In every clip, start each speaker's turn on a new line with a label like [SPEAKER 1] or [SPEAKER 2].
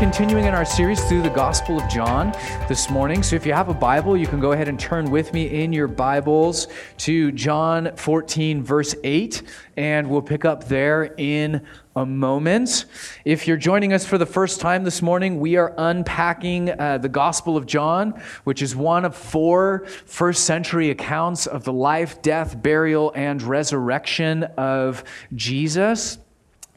[SPEAKER 1] Continuing in our series through the Gospel of John this morning. So if you have a Bible, you can go ahead and turn with me in your Bibles to John 14, verse 8, and we'll pick up there in a moment. If you're joining us for the first time this morning, we are unpacking uh, the Gospel of John, which is one of four first century accounts of the life, death, burial, and resurrection of Jesus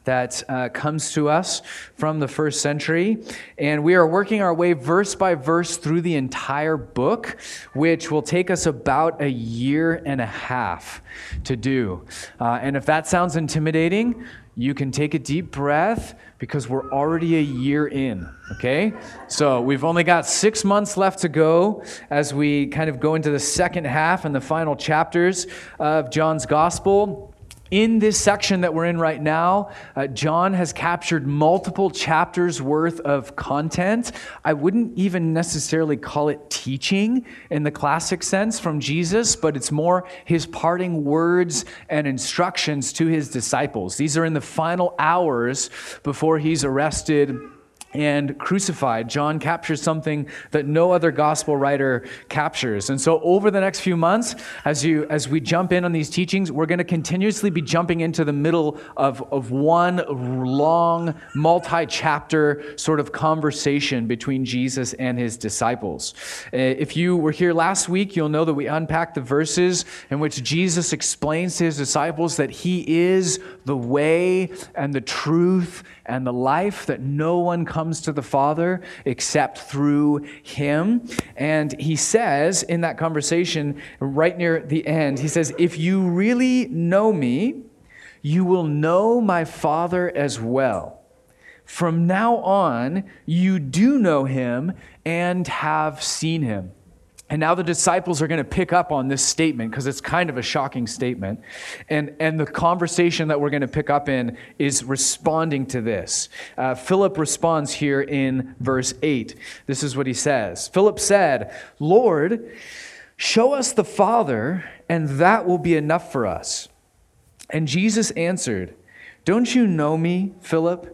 [SPEAKER 1] that uh, comes to us from the first century. And we are working our way verse by verse through the entire book, which will take us about a year and a half to do. Uh, and if that sounds intimidating, you can take a deep breath because we're already a year in, okay? So we've only got six months left to go as we kind of go into the second half and the final chapters of John's gospel. In this section that we're in right now, uh, John has captured multiple chapters worth of content. I wouldn't even necessarily call it teaching in the classic sense from Jesus, but it's more his parting words and instructions to his disciples. These are in the final hours before he's arrested and crucified. John captures something that no other gospel writer captures. And so over the next few months, as you as we jump in on these teachings, we're going to continuously be jumping into the middle of, of one long, multi-chapter sort of conversation between Jesus and his disciples. Uh, if you were here last week, you'll know that we unpacked the verses in which Jesus explains to his disciples that he is the way and the truth and the life that no one comes to the Father except through him. And he says in that conversation, right near the end, he says, If you really know me, you will know my Father as well. From now on, you do know him and have seen him. And now the disciples are going to pick up on this statement because it's kind of a shocking statement. And, and the conversation that we're going to pick up in is responding to this. Uh, Philip responds here in verse 8. This is what he says Philip said, Lord, show us the Father, and that will be enough for us. And Jesus answered, Don't you know me, Philip?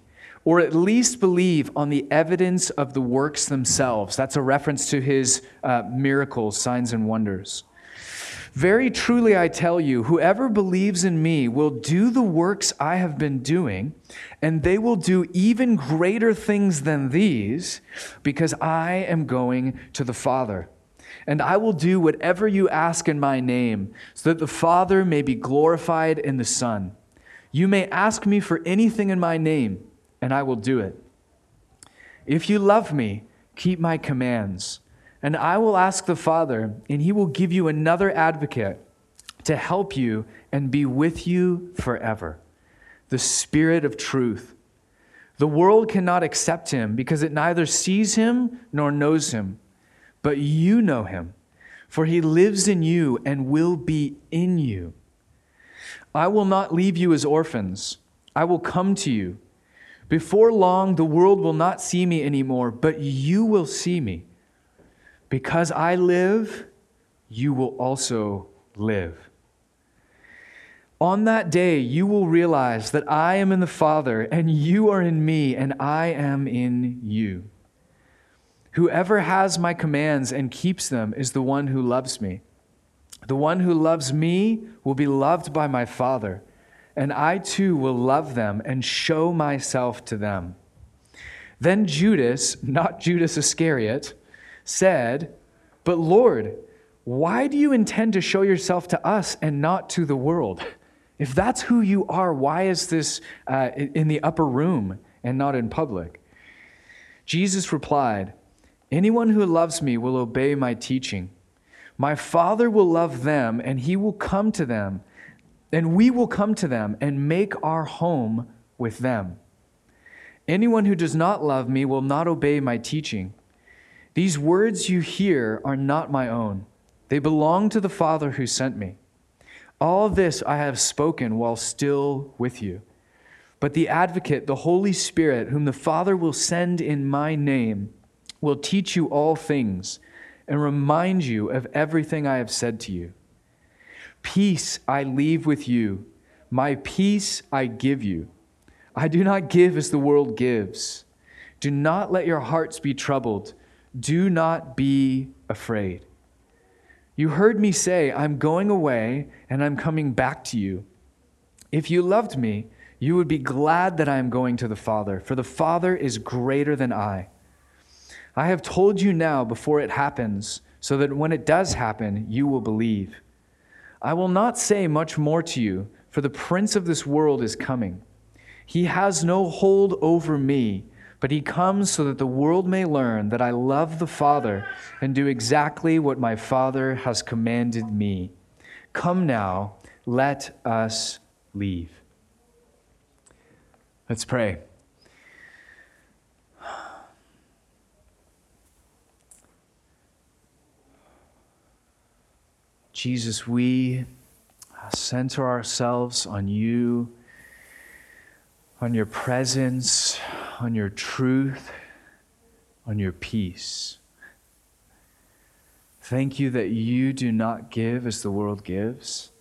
[SPEAKER 1] or at least believe on the evidence of the works themselves. That's a reference to his uh, miracles, signs, and wonders. Very truly, I tell you, whoever believes in me will do the works I have been doing, and they will do even greater things than these, because I am going to the Father. And I will do whatever you ask in my name, so that the Father may be glorified in the Son. You may ask me for anything in my name and I will do it. If you love me, keep my commands. And I will ask the Father, and he will give you another advocate to help you and be with you forever the Spirit of truth. The world cannot accept him because it neither sees him nor knows him. But you know him, for he lives in you and will be in you. I will not leave you as orphans, I will come to you. Before long, the world will not see me anymore, but you will see me. Because I live, you will also live. On that day, you will realize that I am in the Father, and you are in me, and I am in you. Whoever has my commands and keeps them is the one who loves me. The one who loves me will be loved by my Father and I too will love them and show myself to them. Then Judas, not Judas Iscariot, said, But Lord, why do you intend to show yourself to us and not to the world? If that's who you are, why is this uh, in the upper room and not in public? Jesus replied, Anyone who loves me will obey my teaching. My Father will love them, and he will come to them and we will come to them and make our home with them. Anyone who does not love me will not obey my teaching. These words you hear are not my own, they belong to the Father who sent me. All this I have spoken while still with you. But the advocate, the Holy Spirit, whom the Father will send in my name, will teach you all things and remind you of everything I have said to you. Peace I leave with you, my peace I give you. I do not give as the world gives. Do not let your hearts be troubled. Do not be afraid. You heard me say, I'm going away and I'm coming back to you. If you loved me, you would be glad that I am going to the Father, for the Father is greater than I. I have told you now before it happens, so that when it does happen, you will believe. I will not say much more to you, for the prince of this world is coming. He has no hold over me, but he comes so that the world may learn that I love the Father and do exactly what my Father has commanded me. Come now, let us leave. Let's pray. Jesus, we center ourselves on you, on your presence, on your truth, on your peace. Thank you that you do not give as the world gives,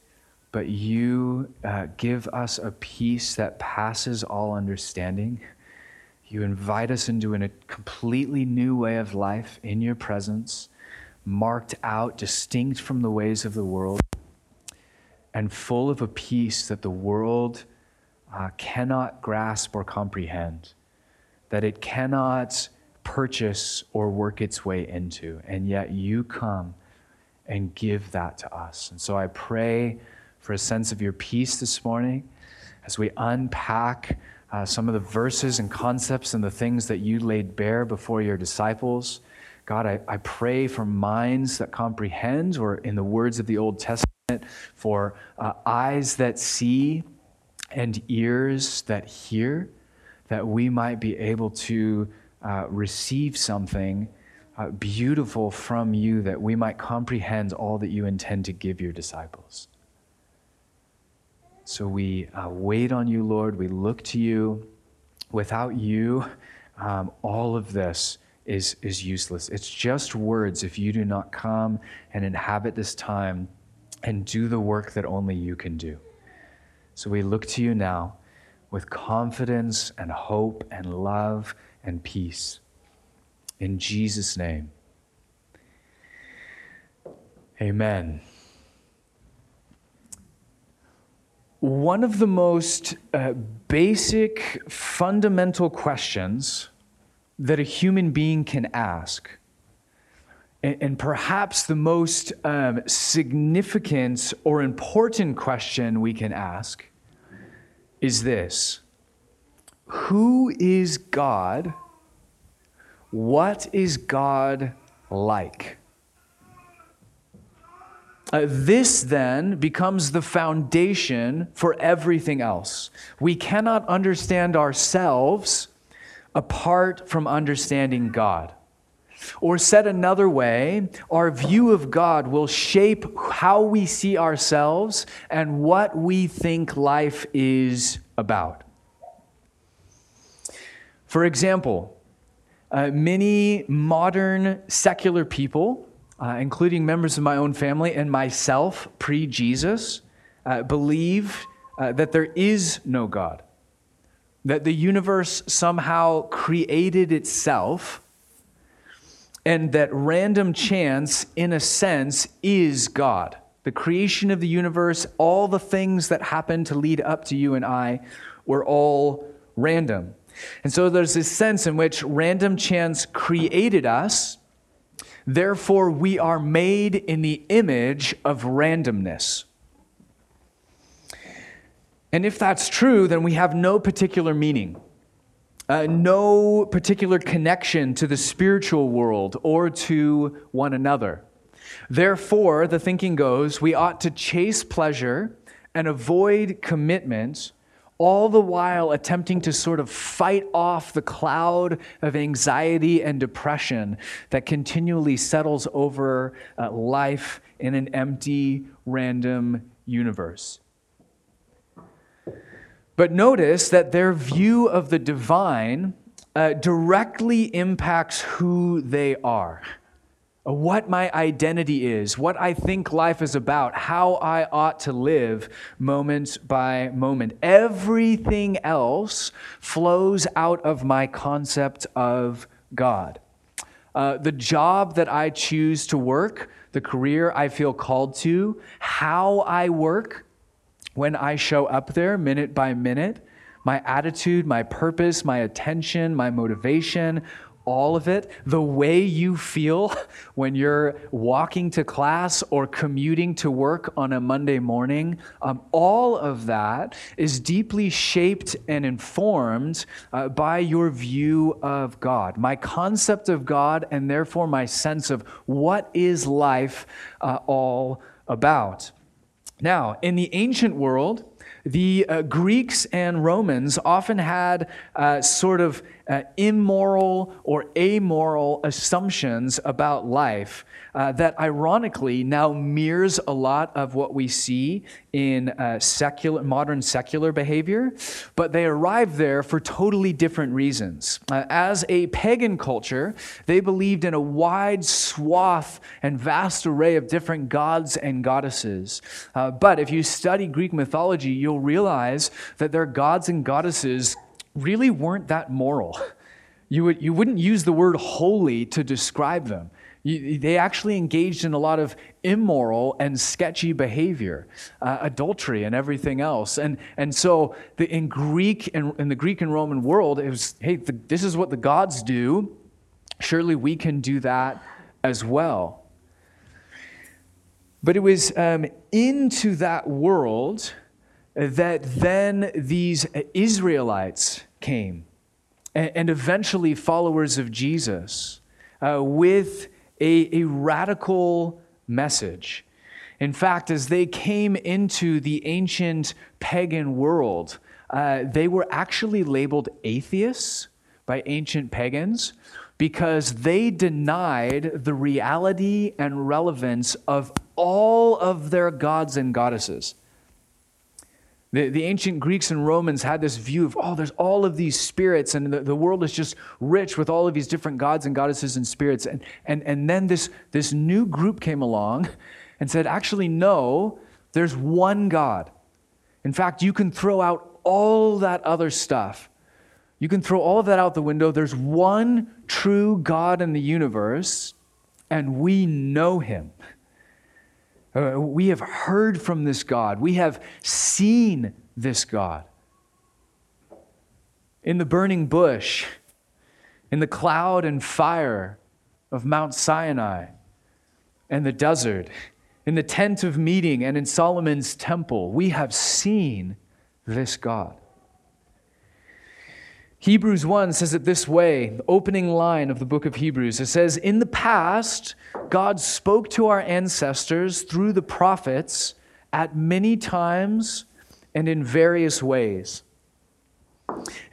[SPEAKER 1] but you uh, give us a peace that passes all understanding. You invite us into a completely new way of life in your presence marked out, distinct from the ways of the world, and full of a peace that the world uh, cannot grasp or comprehend, that it cannot purchase or work its way into. And yet you come and give that to us. And so I pray for a sense of your peace this morning as we unpack uh, some of the verses and concepts and the things that you laid bare before your disciples. God, I, I pray for minds that comprehend, or in the words of the Old Testament, for uh, eyes that see and ears that hear, that we might be able to uh, receive something uh, beautiful from you, that we might comprehend all that you intend to give your disciples. So we uh, wait on you, Lord. We look to you. Without you, um, all of this is, is useless. It's just words if you do not come and inhabit this time and do the work that only you can do. So we look to you now with confidence and hope and love and peace. In Jesus' name. Amen. One of the most uh, basic, fundamental questions that a human being can ask. And, and perhaps the most um, significant or important question we can ask is this Who is God? What is God like? Uh, this then becomes the foundation for everything else. We cannot understand ourselves apart from understanding God. Or said another way, our view of God will shape how we see ourselves and what we think life is about. For example, uh, many modern secular people, uh, including members of my own family and myself pre Jesus, uh, believe uh, that there is no God that the universe somehow created itself, and that random chance, in a sense, is God. The creation of the universe, all the things that happen to lead up to you and I, were all random. And so there's this sense in which random chance created us, therefore, we are made in the image of randomness. And if that's true, then we have no particular meaning, uh, no particular connection to the spiritual world or to one another. Therefore, the thinking goes, we ought to chase pleasure and avoid commitment all the while attempting to sort of fight off the cloud of anxiety and depression that continually settles over uh, life in an empty, random universe. But notice that their view of the divine uh, directly impacts who they are, what my identity is, what I think life is about, how I ought to live moment by moment. Everything else flows out of my concept of God. Uh, the job that I choose to work, the career I feel called to, how I work, when I show up there minute by minute, my attitude, my purpose, my attention, my motivation, all of it, the way you feel when you're walking to class or commuting to work on a Monday morning, um, all of that is deeply shaped and informed uh, by your view of God. My concept of God, and therefore my sense of what is life uh, all about. Now, in the ancient world, the uh, Greeks and Romans often had uh, sort of uh, immoral or amoral assumptions about life uh, that ironically now mirrors a lot of what we see in uh, secular, modern secular behavior, but they arrived there for totally different reasons. Uh, as a pagan culture, they believed in a wide swath and vast array of different gods and goddesses. Uh, but if you study Greek mythology, you'll realize that their gods and goddesses really weren't that moral. You, would, you wouldn't use the word holy to describe them. They actually engaged in a lot of immoral and sketchy behavior, uh, adultery and everything else. And, and so the, in Greek and in the Greek and Roman world, it was, hey, the, this is what the gods do. Surely we can do that as well. But it was um, into that world that then these Israelites came, and, and eventually followers of Jesus, uh, with a, a radical message. In fact, as they came into the ancient pagan world, uh, they were actually labeled atheists by ancient pagans because they denied the reality and relevance of all of their gods and goddesses. The, the ancient Greeks and Romans had this view of, oh, there's all of these spirits, and the, the world is just rich with all of these different gods and goddesses and spirits. And, and, and then this, this new group came along and said, actually, no, there's one God. In fact, you can throw out all that other stuff. You can throw all of that out the window. There's one true God in the universe, and we know him. Uh, we have heard from this God. We have seen this God. In the burning bush, in the cloud and fire of Mount Sinai and the desert, in the tent of meeting and in Solomon's temple, we have seen this God. Hebrews 1 says it this way, the opening line of the book of Hebrews. It says, In the past, God spoke to our ancestors through the prophets at many times and in various ways.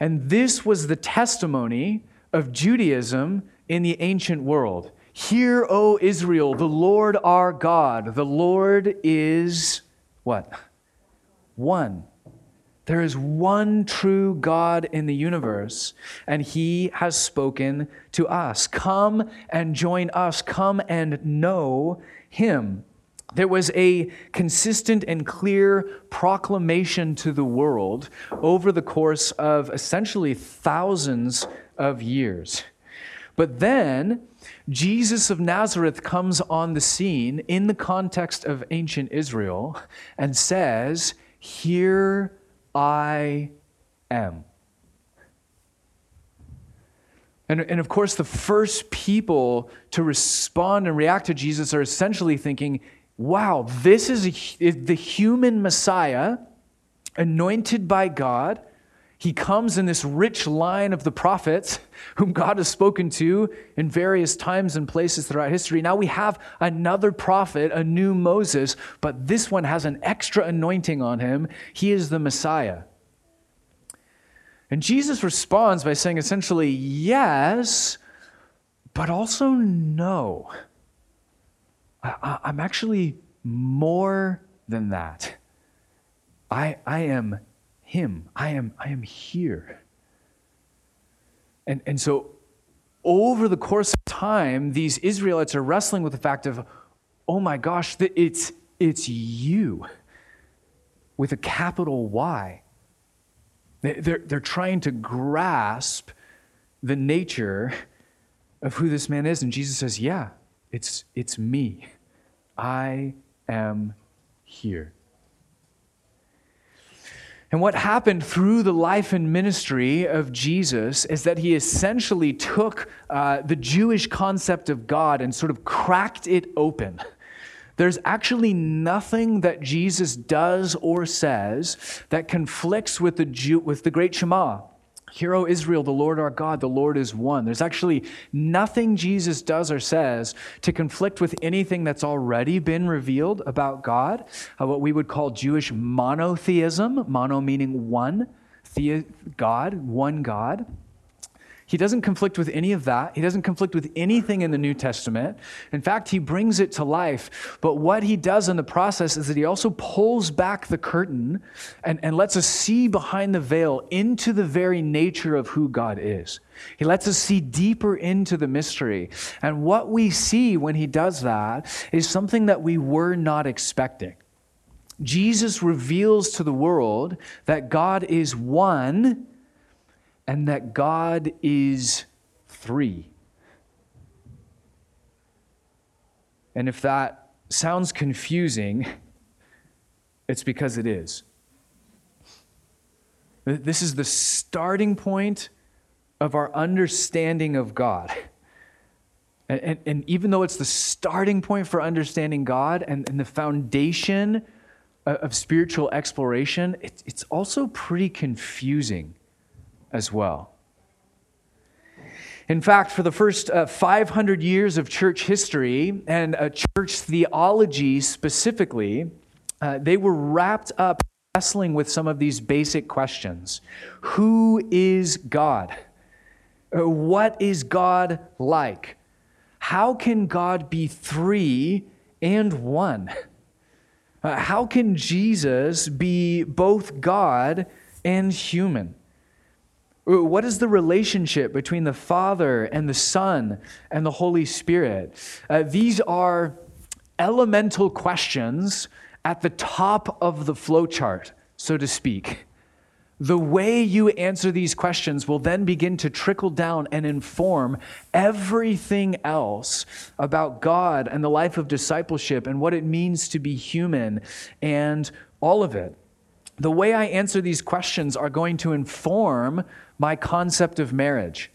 [SPEAKER 1] And this was the testimony of Judaism in the ancient world. Hear, O Israel, the Lord our God, the Lord is what? One. There is one true God in the universe, and He has spoken to us. Come and join us. Come and know Him. There was a consistent and clear proclamation to the world over the course of essentially thousands of years. But then, Jesus of Nazareth comes on the scene in the context of ancient Israel and says, Here I am. And, and of course, the first people to respond and react to Jesus are essentially thinking, wow, this is a, the human Messiah, anointed by God. He comes in this rich line of the prophets whom God has spoken to in various times and places throughout history. Now we have another prophet, a new Moses, but this one has an extra anointing on him. He is the Messiah. And Jesus responds by saying essentially, yes, but also no. I, am actually more than that. I, I am Him. I am, I am here. And, and so, over the course of time, these Israelites are wrestling with the fact of, oh my gosh, it's, it's you with a capital Y. They're, they're trying to grasp the nature of who this man is. And Jesus says, Yeah, it's, it's me. I am here. And what happened through the life and ministry of Jesus is that he essentially took uh, the Jewish concept of God and sort of cracked it open. There's actually nothing that Jesus does or says that conflicts with the, Jew, with the great Shema. Hear, O Israel, the Lord our God, the Lord is one. There's actually nothing Jesus does or says to conflict with anything that's already been revealed about God, uh, what we would call Jewish monotheism, mono meaning one, the, God, one God. He doesn't conflict with any of that. He doesn't conflict with anything in the New Testament. In fact, he brings it to life. But what he does in the process is that he also pulls back the curtain and, and lets us see behind the veil into the very nature of who God is. He lets us see deeper into the mystery. And what we see when he does that is something that we were not expecting. Jesus reveals to the world that God is one and that God is three. And if that sounds confusing, it's because it is. This is the starting point of our understanding of God. And, and, and, even though it's the starting point for understanding God and, and the foundation of, spiritual exploration, it, it's also pretty confusing as well. In fact, for the first uh, 500 years of church history and uh, church theology specifically, uh, they were wrapped up wrestling with some of these basic questions Who is God? Uh, what is God like? How can God be three and one? Uh, how can Jesus be both God and human? What is the relationship between the Father and the Son and the Holy Spirit? Uh, these are elemental questions at the top of the flowchart, so to speak. The way you answer these questions will then begin to trickle down and inform everything else about God and the life of discipleship and what it means to be human and all of it. The way I answer these questions are going to inform my concept of marriage.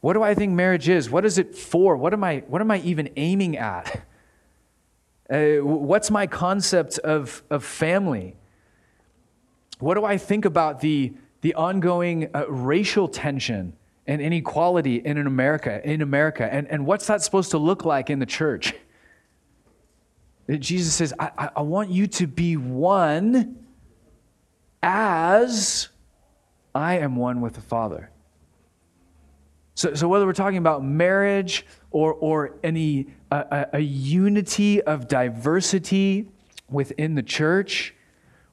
[SPEAKER 1] What do I think marriage is? What is it for? What am I, what am I even aiming at? Uh, what's my concept of, of family? What do I think about the, the ongoing uh, racial tension and inequality in America, in America? And, and what's that supposed to look like in the church? Jesus says, I, I want you to be one as I am one with the Father. So, so whether we're talking about marriage or, or any a, a unity of diversity within the church,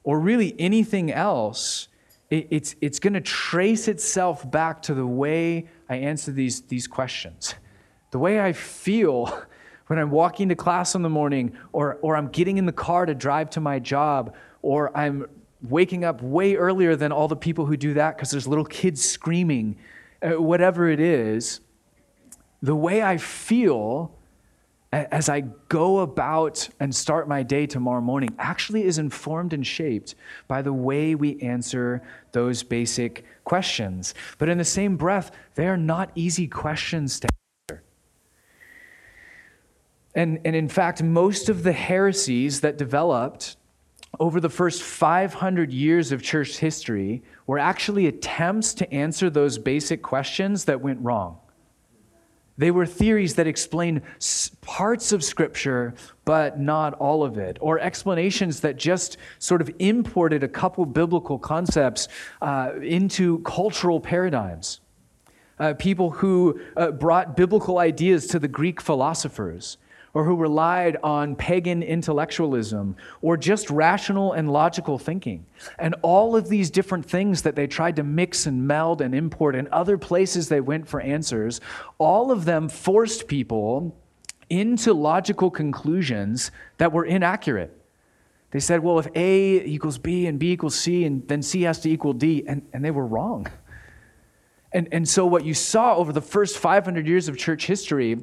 [SPEAKER 1] or really anything else, it, it's, it's going to trace itself back to the way I answer these, these questions. The way I feel when I'm walking to class in the morning, or, or I'm getting in the car to drive to my job, or I'm waking up way earlier than all the people who do that because there's little kids screaming, uh, whatever it is, the way I feel as I go about and start my day tomorrow morning actually is informed and shaped by the way we answer those basic questions. But in the same breath, they are not easy questions to answer. And, and in fact, most of the heresies that developed over the first 500 years of church history were actually attempts to answer those basic questions that went wrong. They were theories that explained parts of Scripture, but not all of it, or explanations that just sort of imported a couple biblical concepts uh, into cultural paradigms. Uh, people who uh, brought biblical ideas to the Greek philosophers or who relied on pagan intellectualism or just rational and logical thinking. And all of these different things that they tried to mix and meld and import and other places they went for answers, all of them forced people into logical conclusions that were inaccurate. They said, well, if A equals B and B equals C, and then C has to equal D, and, and they were wrong. And, and so, what you saw over the first 500 years of church history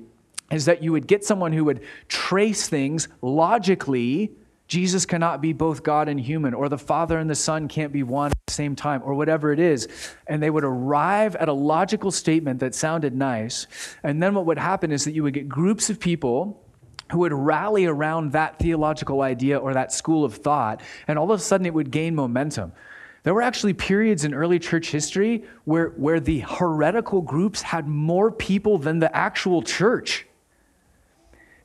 [SPEAKER 1] is that you would get someone who would trace things logically. Jesus cannot be both God and human, or the Father and the Son can't be one at the same time, or whatever it is. And they would arrive at a logical statement that sounded nice. And then what would happen is that you would get groups of people who would rally around that theological idea or that school of thought, and all of a sudden it would gain momentum. There were actually periods in early church history where, where the heretical groups had more people than the actual church.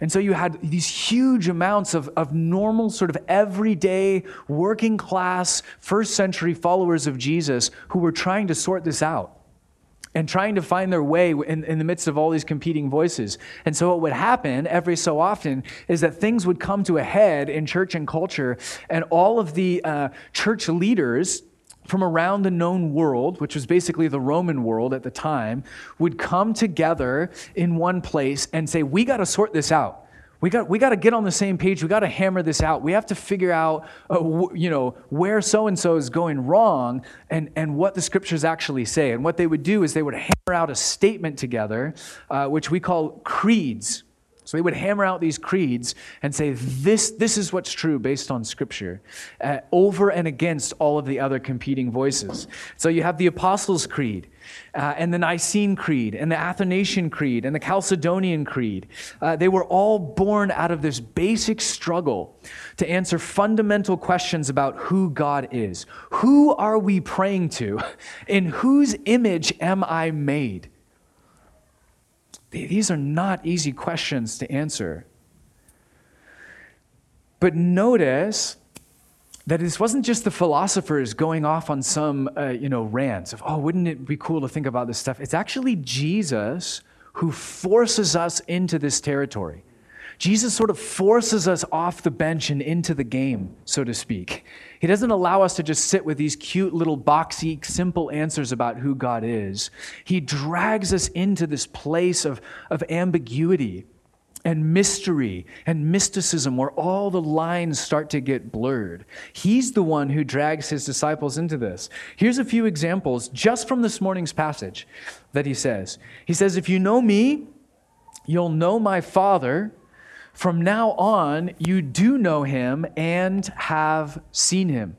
[SPEAKER 1] And so you had these huge amounts of, of normal, sort of everyday, working class, first century followers of Jesus who were trying to sort this out and trying to find their way in, in the midst of all these competing voices. And so, what would happen every so often is that things would come to a head in church and culture, and all of the uh, church leaders from around the known world, which was basically the Roman world at the time, would come together in one place and say, We got to sort this out. We got, we got to get on the same page. We got to hammer this out. We have to figure out, uh, w- you know, where so and so is going wrong and, and what the scriptures actually say. And what they would do is they would hammer out a statement together, uh, which we call creeds. So they would hammer out these creeds and say, this, this is what's true based on Scripture, uh, over and against all of the other competing voices. So you have the Apostles' Creed, uh, and the Nicene Creed, and the Athanasian Creed, and the Chalcedonian Creed. Uh, they were all born out of this basic struggle to answer fundamental questions about who God is. Who are we praying to? In whose image am I made? These are not easy questions to answer. But notice that this wasn't just the philosophers going off on some, uh, you know, rants of, oh, wouldn't it be cool to think about this stuff? It's actually Jesus who forces us into this territory. Jesus sort of forces us off the bench and into the game, so to speak. He doesn't allow us to just sit with these cute little boxy, simple answers about who God is. He drags us into this place of, of ambiguity and mystery and mysticism where all the lines start to get blurred. He's the one who drags his disciples into this. Here's a few examples just from this morning's passage that he says. He says, If you know me, you'll know my Father. From now on, you do know him and have seen him.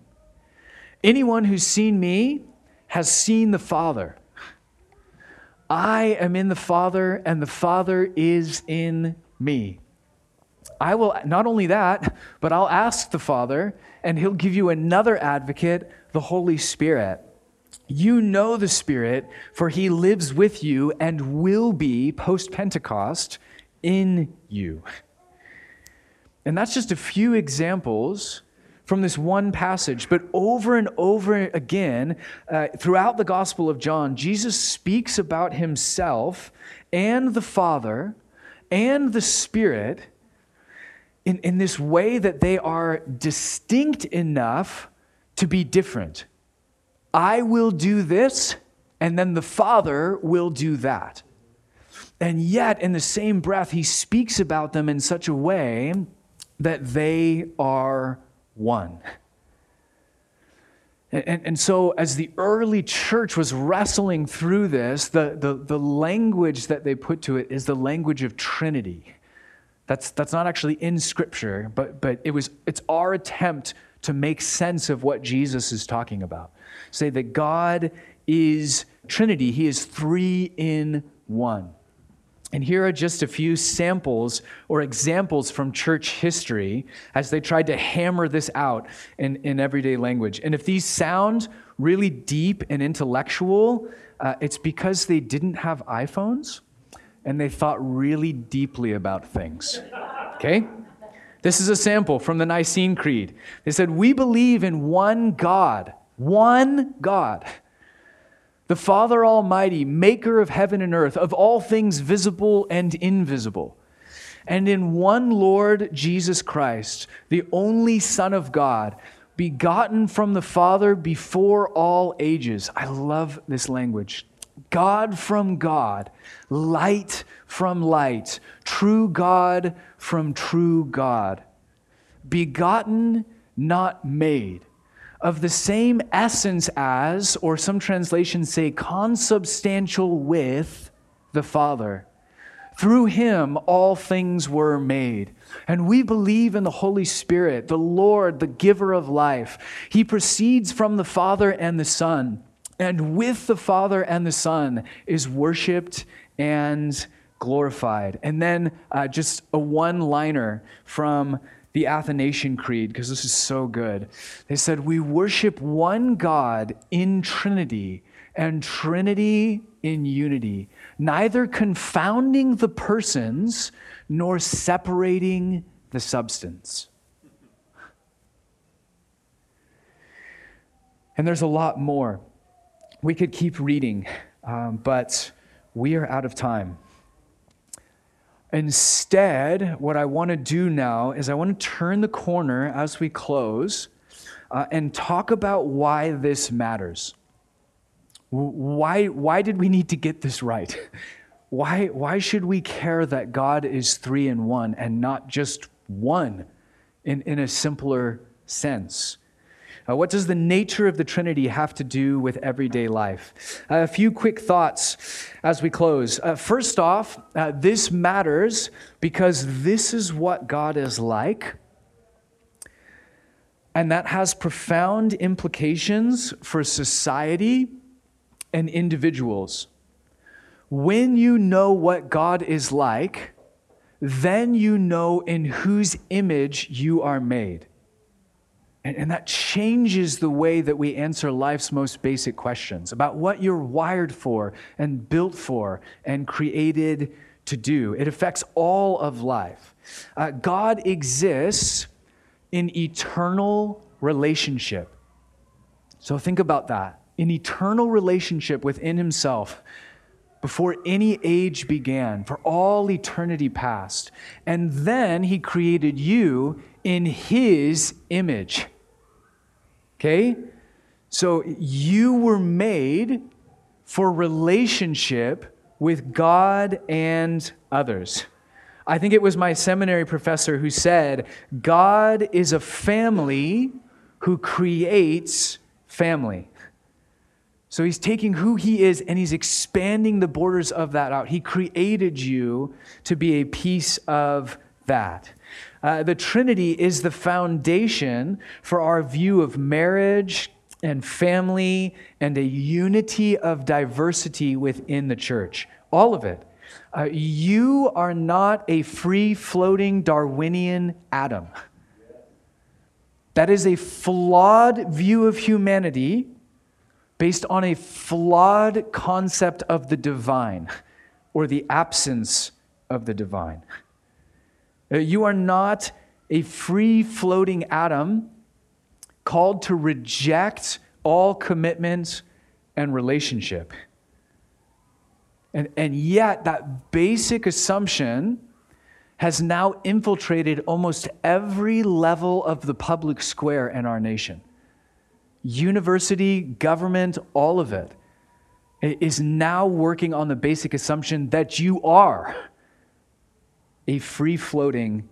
[SPEAKER 1] Anyone who's seen me has seen the Father. I am in the Father, and the Father is in me. I will, not only that, but I'll ask the Father, and he'll give you another advocate, the Holy Spirit. You know the Spirit, for he lives with you and will be, post Pentecost, in you. And that's just a few examples from this one passage. But over and over again, uh, throughout the Gospel of John, Jesus speaks about himself and the Father and the Spirit in, in this way that they are distinct enough to be different. I will do this, and then the Father will do that. And yet, in the same breath, he speaks about them in such a way that they are one. And, and, so, as the early church was wrestling through this, the, the, the language that they put to it is the language of Trinity. That's, that's not actually in Scripture, but, but it was, it's our attempt to make sense of what Jesus is talking about. Say that God is Trinity, He is three in one. And here are just a few samples or examples from church history as they tried to hammer this out in, in everyday language. And if these sound really deep and intellectual, uh, it's because they didn't have iPhones and they thought really deeply about things. Okay? This is a sample from the Nicene Creed. They said, We believe in one God, one God, the Father Almighty, maker of heaven and earth, of all things visible and invisible, and in one Lord Jesus Christ, the only Son of God begotten from the Father before all ages. I love this language. God from God, light from light, true God from true God, begotten, not made, of the same essence as, or some translations say, consubstantial with the Father. Through him, all things were made. And we believe in the Holy Spirit, the Lord, the giver of life. He proceeds from the Father and the Son, and with the Father and the Son is worshiped and glorified. And then uh, just a one liner from the Athanasian Creed, because this is so good. They said, We worship one God in Trinity and Trinity in unity, neither confounding the persons nor separating the substance. And there's a lot more. We could keep reading, um, but we are out of time. Instead, what I want to do now is I want to turn the corner as we close uh, and talk about why this matters. Why, why did we need to get this right? Why, why should we care that God is three in one and not just one in, in a simpler sense? Uh, what does the nature of the Trinity have to do with everyday life? Uh, a few quick thoughts as we close. Uh, first off, uh, this matters because this is what God is like. And that has profound implications for society and individuals. When you know what God is like, then you know in whose image you are made. And, and, that changes the way that we answer life's most basic questions about what you're wired for and built for and created to do. It affects all of life. Uh, God exists in eternal relationship. So think about that. In eternal relationship within Himself before any age began, for all eternity past. And then he created you in his image. Okay? So you were made for relationship with God and others. I think it was my seminary professor who said, God is a family who creates family. So he's taking who he is and he's expanding the borders of that out. He created you to be a piece of that. Uh, the Trinity is the foundation for our view of marriage and family and a unity of diversity within the church. All of it. Uh, you are not a free floating Darwinian atom. That is a flawed view of humanity based on a flawed concept of the divine or the absence of the divine. Uh, you are not a free floating atom called to reject all commitment and relationship. And, and yet, that basic assumption has now infiltrated almost every level of the public square in our nation university, government, all of it is now working on the basic assumption that you are a free floating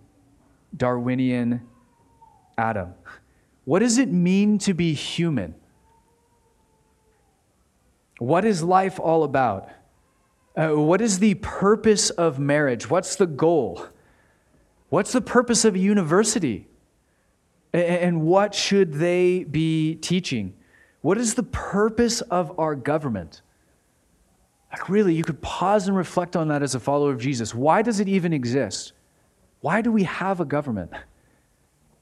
[SPEAKER 1] Darwinian atom. What does it mean to be human? What is life all about? Uh, what is the purpose of marriage? What's the goal? What's the purpose of a university? And what should they be teaching? What is the purpose of our government? Like, really, you could pause and reflect on that as a follower of Jesus. Why does it even exist? Why do we have a government?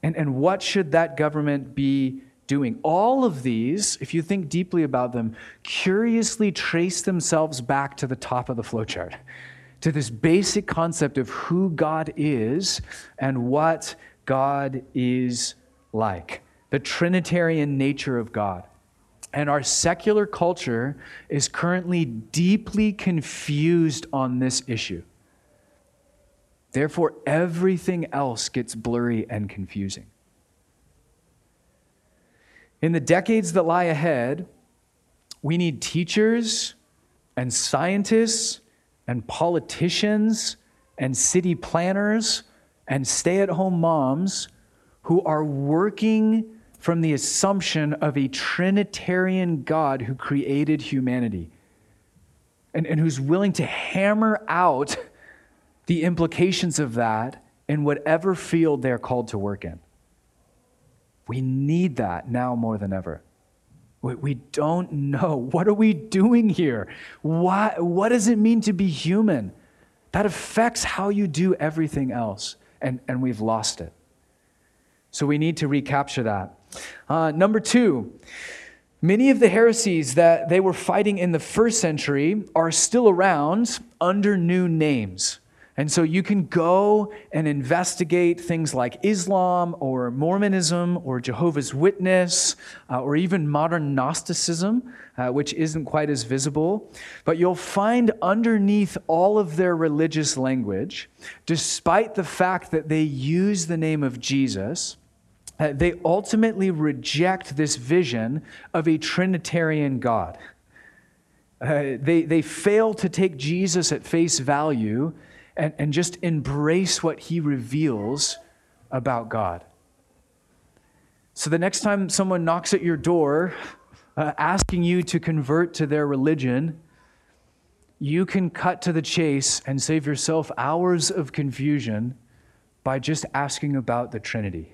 [SPEAKER 1] And, and what should that government be doing? All of these, if you think deeply about them, curiously trace themselves back to the top of the flowchart. to this basic concept of who God is and what God is like, the Trinitarian nature of God. And our secular culture is currently deeply confused on this issue. Therefore, everything else gets blurry and confusing. In the decades that lie ahead, we need teachers and scientists and politicians and city planners and stay at home moms who are working from the assumption of a Trinitarian God who created humanity and, and who's willing to hammer out the implications of that in whatever field they're called to work in. We need that now more than ever. We, we don't know. What are we doing here? Why, what does it mean to be human? That affects how you do everything else, and, and we've lost it. So we need to recapture that. Uh, number two, many of the heresies that they were fighting in the first century are still around under new names. And so you can go and investigate things like Islam or Mormonism or Jehovah's Witness uh, or even modern Gnosticism, uh, which isn't quite as visible. But you'll find underneath all of their religious language, despite the fact that they use the name of Jesus, uh, they ultimately reject this vision of a Trinitarian God. Uh, they, they fail to take Jesus at face value and, and just embrace what he reveals about God. So the next time someone knocks at your door uh, asking you to convert to their religion, you can cut to the chase and save yourself hours of confusion by just asking about the Trinity.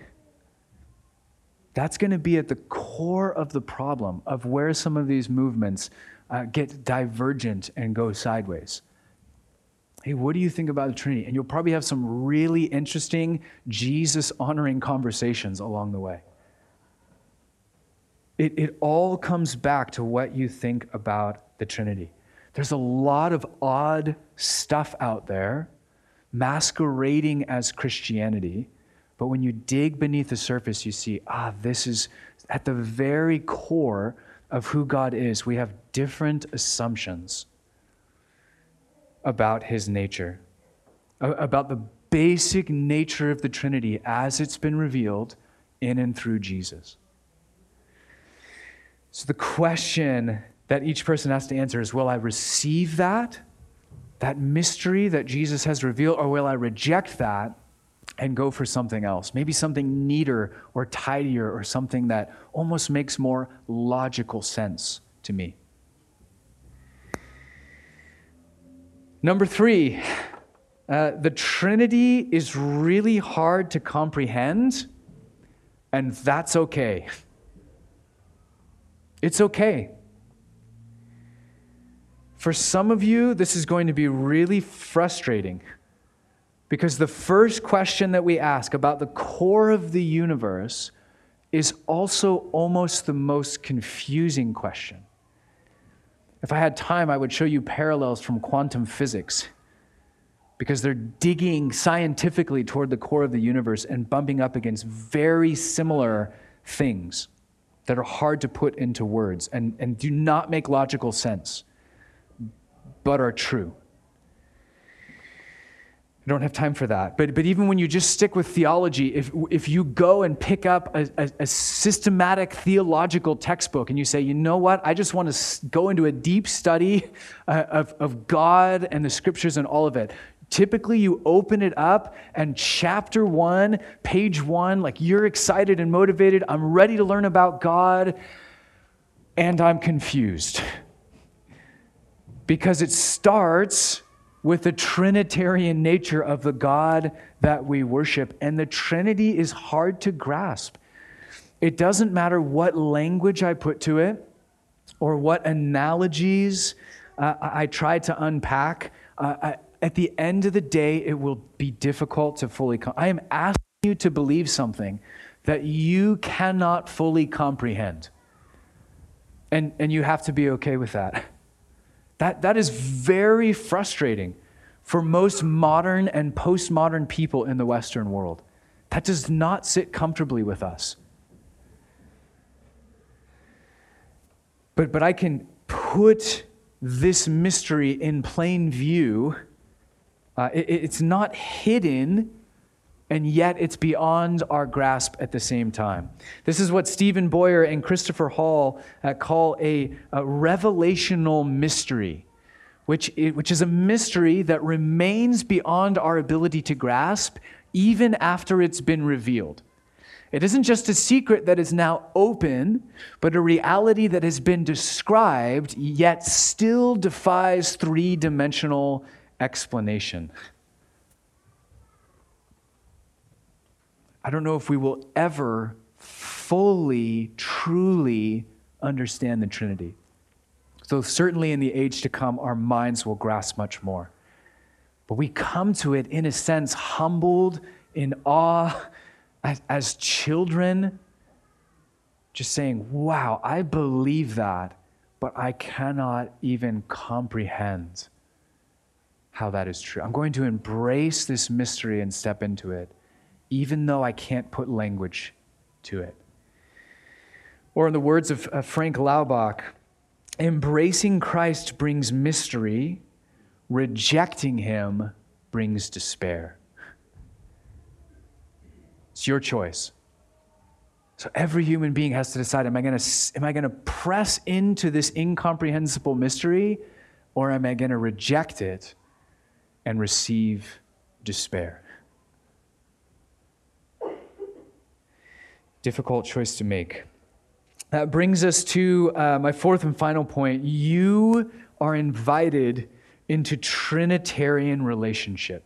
[SPEAKER 1] That's going to be at the core of the problem of where some of these movements uh, get divergent and go sideways. Hey, what do you think about the Trinity? And you'll probably have some really interesting Jesus honoring conversations along the way. It, it all comes back to what you think about the Trinity. There's a lot of odd stuff out there masquerading as Christianity but when you dig beneath the surface, you see, ah, this is at the very core of who God is. We have different assumptions about his nature, about the basic nature of the Trinity as it's been revealed in and through Jesus. So the question that each person has to answer is Will I receive that, that mystery that Jesus has revealed, or will I reject that and go for something else, maybe something neater or tidier or something that almost makes more logical sense to me. Number three, uh, the Trinity is really hard to comprehend, and that's okay. It's okay. For some of you, this is going to be really frustrating because the first question that we ask about the core of the universe is also almost the most confusing question. If I had time, I would show you parallels from quantum physics because they're digging scientifically toward the core of the universe and bumping up against very similar things that are hard to put into words and, and do not make logical sense, but are true. I don't have time for that. But, but even when you just stick with theology, if, if you go and pick up a, a, a, systematic theological textbook and you say, you know what, I just want to go into a deep study uh, of, of God and the scriptures and all of it. Typically, you open it up and chapter one, page one, like you're excited and motivated. I'm ready to learn about God, and I'm confused. Because it starts with the Trinitarian nature of the God that we worship. And the Trinity is hard to grasp. It doesn't matter what language I put to it or what analogies uh, I try to unpack. Uh, I, at the end of the day, it will be difficult to fully. Com- I am asking you to believe something that you cannot fully comprehend. And, and you have to be okay with that. That, that is very frustrating for most modern and postmodern people in the Western world. That does not sit comfortably with us. But, but I can put this mystery in plain view. Uh, it, it's not hidden, and yet it's beyond our grasp at the same time. This is what Steven Boyer and Christopher Hall uh, call a, a revelational mystery, which, which is a mystery that remains beyond our ability to grasp even after it's been revealed. It isn't just a secret that is now open, but a reality that has been described, yet still defies three dimensional explanation. I don't know if we will ever fully, truly understand the Trinity. So, certainly in the age to come, our minds will grasp much more. But we come to it, in a sense, humbled in awe as, as children, just saying, Wow, I believe that, but I cannot even comprehend how that is true. I'm going to embrace this mystery and step into it, even though I can't put language to it. Or, in the words of, Frank Laubach, embracing Christ brings mystery, rejecting him brings despair. It's your choice. So every human being has to decide am I going to am I going to press into this incomprehensible mystery or am I going to reject it and receive despair? Difficult choice to make. That brings us to uh, my fourth and final point. You are invited into Trinitarian relationship.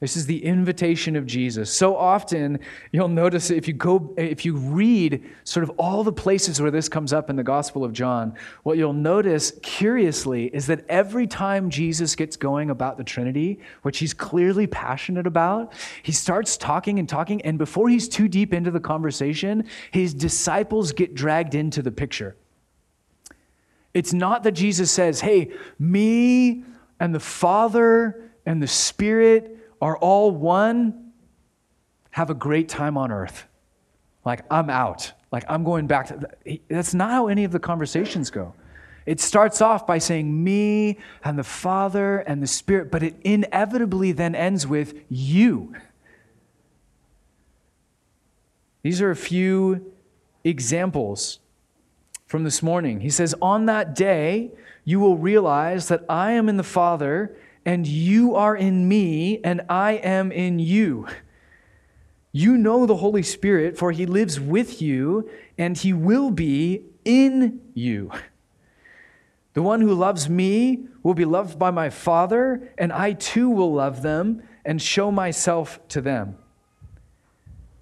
[SPEAKER 1] This is the invitation of Jesus. So often, you'll notice if you go, if you read sort of all the places where this comes up in the Gospel of John, what you'll notice curiously is that every time Jesus gets going about the Trinity, which he's clearly passionate about, he starts talking and talking, and before he's too deep into the conversation, his disciples get dragged into the picture. It's not that Jesus says, Hey, me and the Father and the Spirit are all one, have a great time on earth. Like, I'm out. Like, I'm going back to. That's not how any of the conversations go. It starts off by saying me and the Father and the Spirit, but it inevitably then ends with you. These are a few examples from this morning. He says, On that day, you will realize that I am in the Father and you are in me, and I am in you. You know the Holy Spirit, for he lives with you, and he will be in you. The one who loves me will be loved by my Father, and I too will love them and show myself to them.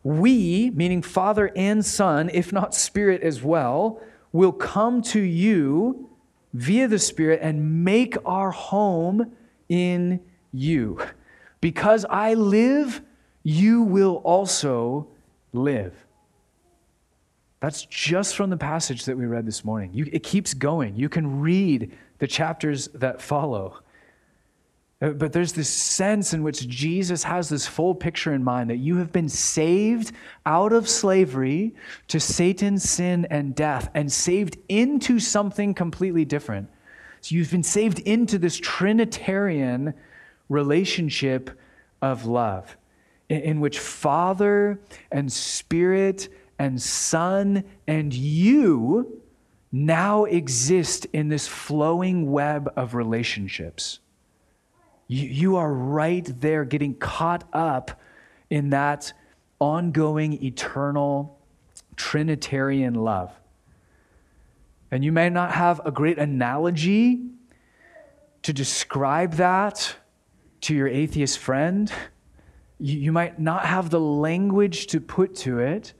[SPEAKER 1] We, meaning Father and Son, if not Spirit as well, will come to you via the Spirit and make our home in you. Because I live, you will also live. That's just from the passage that we read this morning. You, it keeps going. You can read the chapters that follow. Uh, but there's this sense in which Jesus has this full picture in mind that you have been saved out of slavery to Satan, sin, and death, and saved into something completely different. So you've been saved into this Trinitarian relationship of love, in, in which Father and Spirit and Son and you now exist in this flowing web of relationships. You, you are right there getting caught up in that ongoing, eternal, Trinitarian love. And you may not have a great analogy to describe that to your atheist friend. You, you might not have the language to put to it.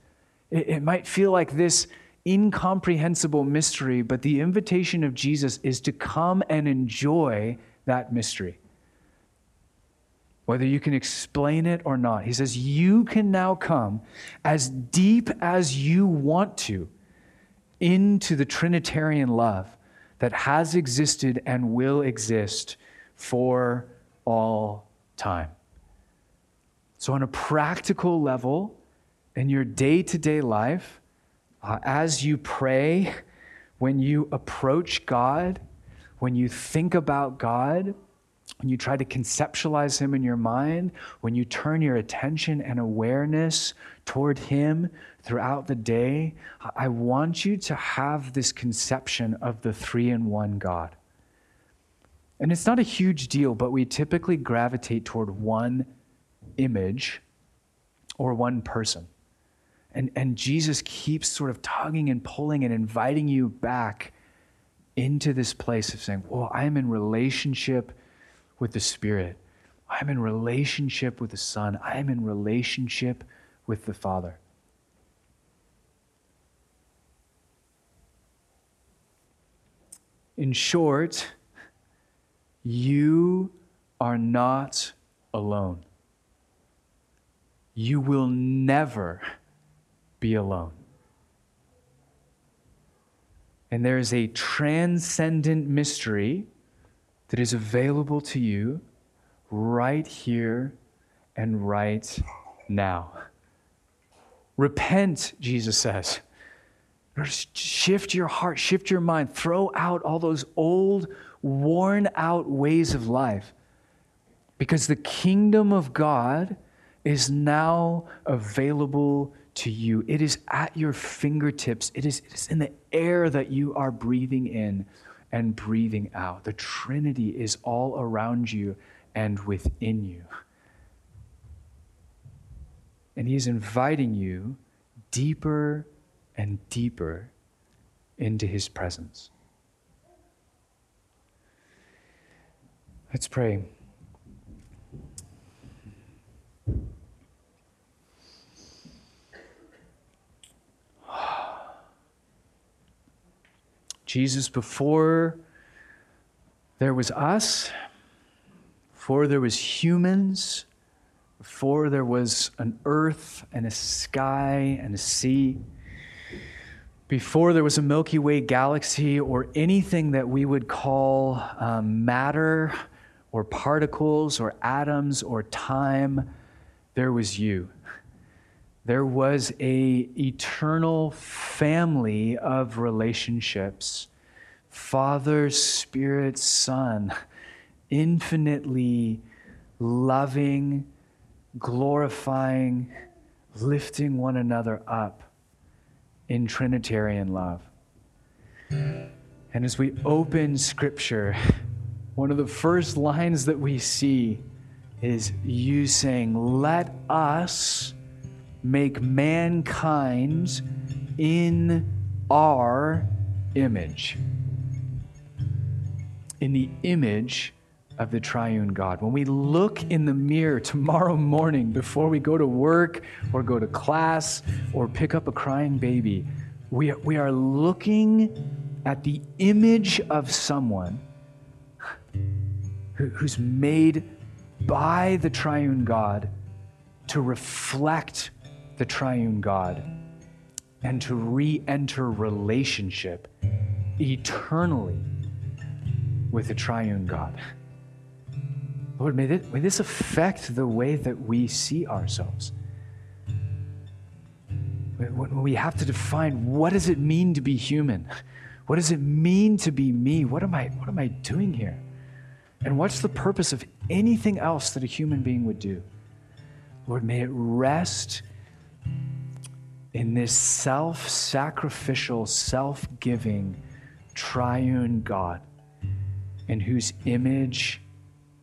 [SPEAKER 1] it. It might feel like this incomprehensible mystery, but the invitation of Jesus is to come and enjoy that mystery. Whether you can explain it or not, he says, You can now come as deep as you want to into the Trinitarian love that has existed and will exist for all time. So, on a practical level, in your day to day life, uh, as you pray, when you approach God, when you think about God, when you try to conceptualize Him in your mind, when you turn your attention and awareness toward Him throughout the day, I want you to have this conception of the three in one God. And it's not a huge deal, but we typically gravitate toward one image or one person. And, and Jesus keeps sort of tugging and pulling and inviting you back into this place of saying, Well, I'm in relationship with the Spirit. I'm in relationship with the Son. I'm in relationship with the Father. In short, you are not alone. You will never be alone. And there is a transcendent mystery that is available to you right here and right now. Repent, Jesus says. Shift your heart, shift your mind, throw out all those old, worn out ways of life. Because the kingdom of God is now available to you. It is at your fingertips, it is, it is in the air that you are breathing in and breathing out. The Trinity is all around you and within you. And He is inviting you deeper and deeper into His presence. Let's pray. Jesus, before there was us, before there was humans, before there was an earth and a sky and a sea, before there was a Milky Way galaxy or anything that we would call um, matter or particles or atoms or time, there was you there was a eternal family of relationships father spirit son infinitely loving glorifying lifting one another up in trinitarian love. And as we open scripture one of the first lines that we see is you saying let us make mankind in our image. In the image of the triune God. When we look in the mirror tomorrow morning before we go to work or go to class or pick up a crying baby, we are, we are looking at the image of someone who, who's made by the triune God to reflect the triune God and to re enter relationship eternally with the triune God. Lord, may this, may this affect the way that we see ourselves. When we have to define what does it mean to be human? What does it mean to be me? What am I, what am I doing here? And what's the purpose of anything else that a human being would do? Lord, may it rest in this self sacrificial, self giving, triune God in whose image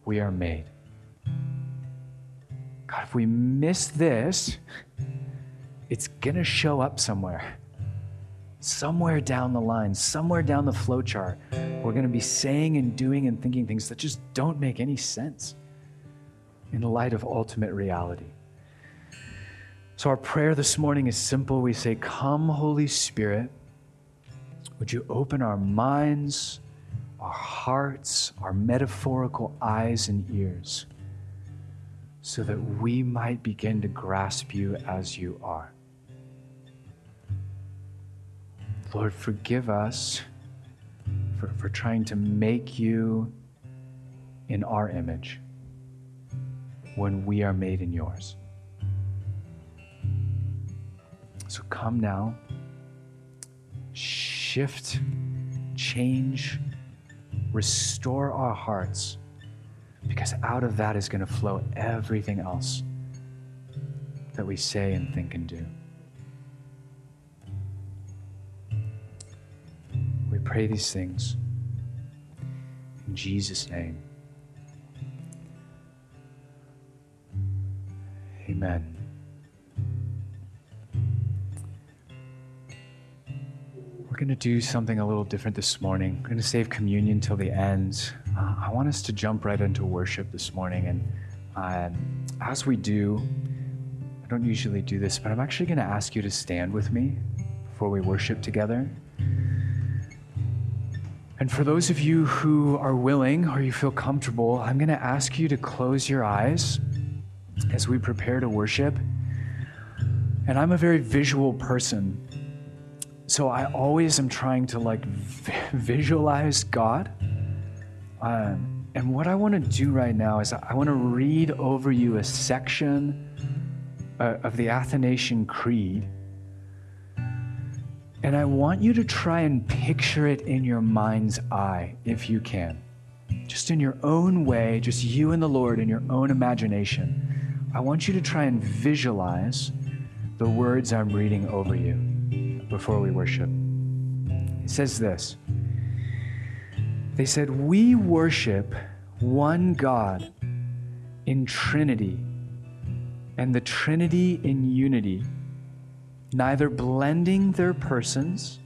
[SPEAKER 1] we are made. God, if we miss this, it's going to show up somewhere. Somewhere down the line, somewhere down the flowchart, we're going to be saying and doing and thinking things that just don't make any sense in the light of ultimate reality. So, our prayer this morning is simple. We say, Come, Holy Spirit, would you open our minds, our hearts, our metaphorical eyes and ears, so that we might begin to grasp you as you are. Lord, forgive us for, for trying to make you in our image. when we are made in yours. So come now, shift, change, restore our hearts, because out of that is going to flow everything else that we say and think and do. We pray these things in Jesus' name. Amen. We're going to do something a little different this morning. We're going to save communion till the end. Uh, I want us to jump right into worship this morning. And uh, as we do, I don't usually do this, but I'm actually going to ask you to stand with me before we worship together. And for those of you who are willing or you feel comfortable, I'm going to ask you to close your eyes as we prepare to worship. And I'm a very visual person. So I always am trying to like visualize God. Um, and what I want to do right now is I want to read over you a section uh, of the Athanasian Creed. And I want you to try and picture it in your mind's eye, if you can. Just in your own way, just you and the Lord in your own imagination. I want you to try and visualize the words I'm reading over you before we worship. It says this They said, We worship one God in Trinity and the Trinity in unity, neither blending their persons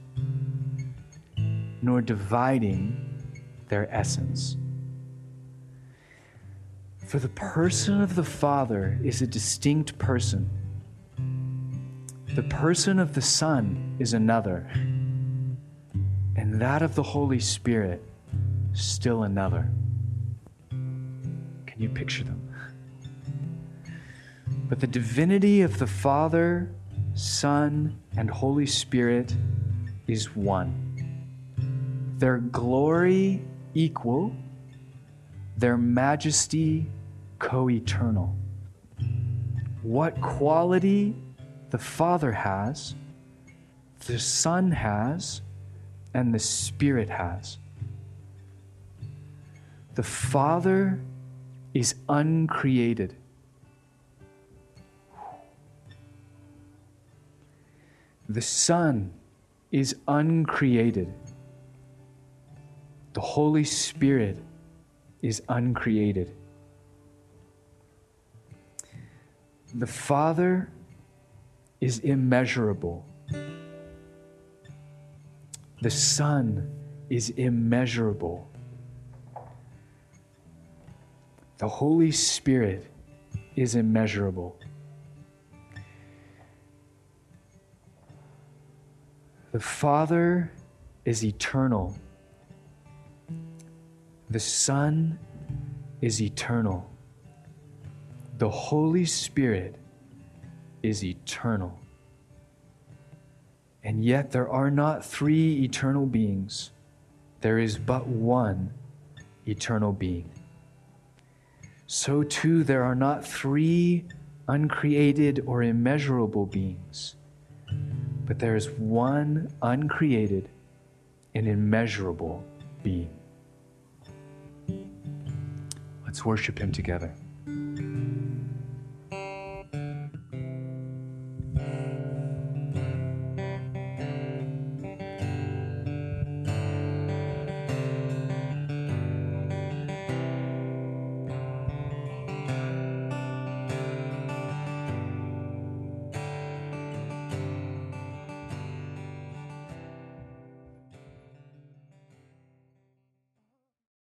[SPEAKER 1] nor dividing their essence. For the person of the Father is a distinct person. The person of the Son is another. And that of the Holy Spirit, still another. Can you picture them? But the divinity of the Father, Son, and Holy Spirit is one. Their glory equal, their majesty co eternal. What quality the Father has, the Son has, and the Spirit has. The Father is uncreated. The Son is uncreated. The Holy Spirit is uncreated. The Father is immeasurable. The Son is immeasurable. The Holy Spirit is immeasurable. The Father is eternal. The Son is eternal. The Holy Spirit is eternal. And yet there are not three eternal beings, there is but one eternal being. So too, there are not three uncreated or immeasurable beings but there is one uncreated and immeasurable being. Let's worship him together.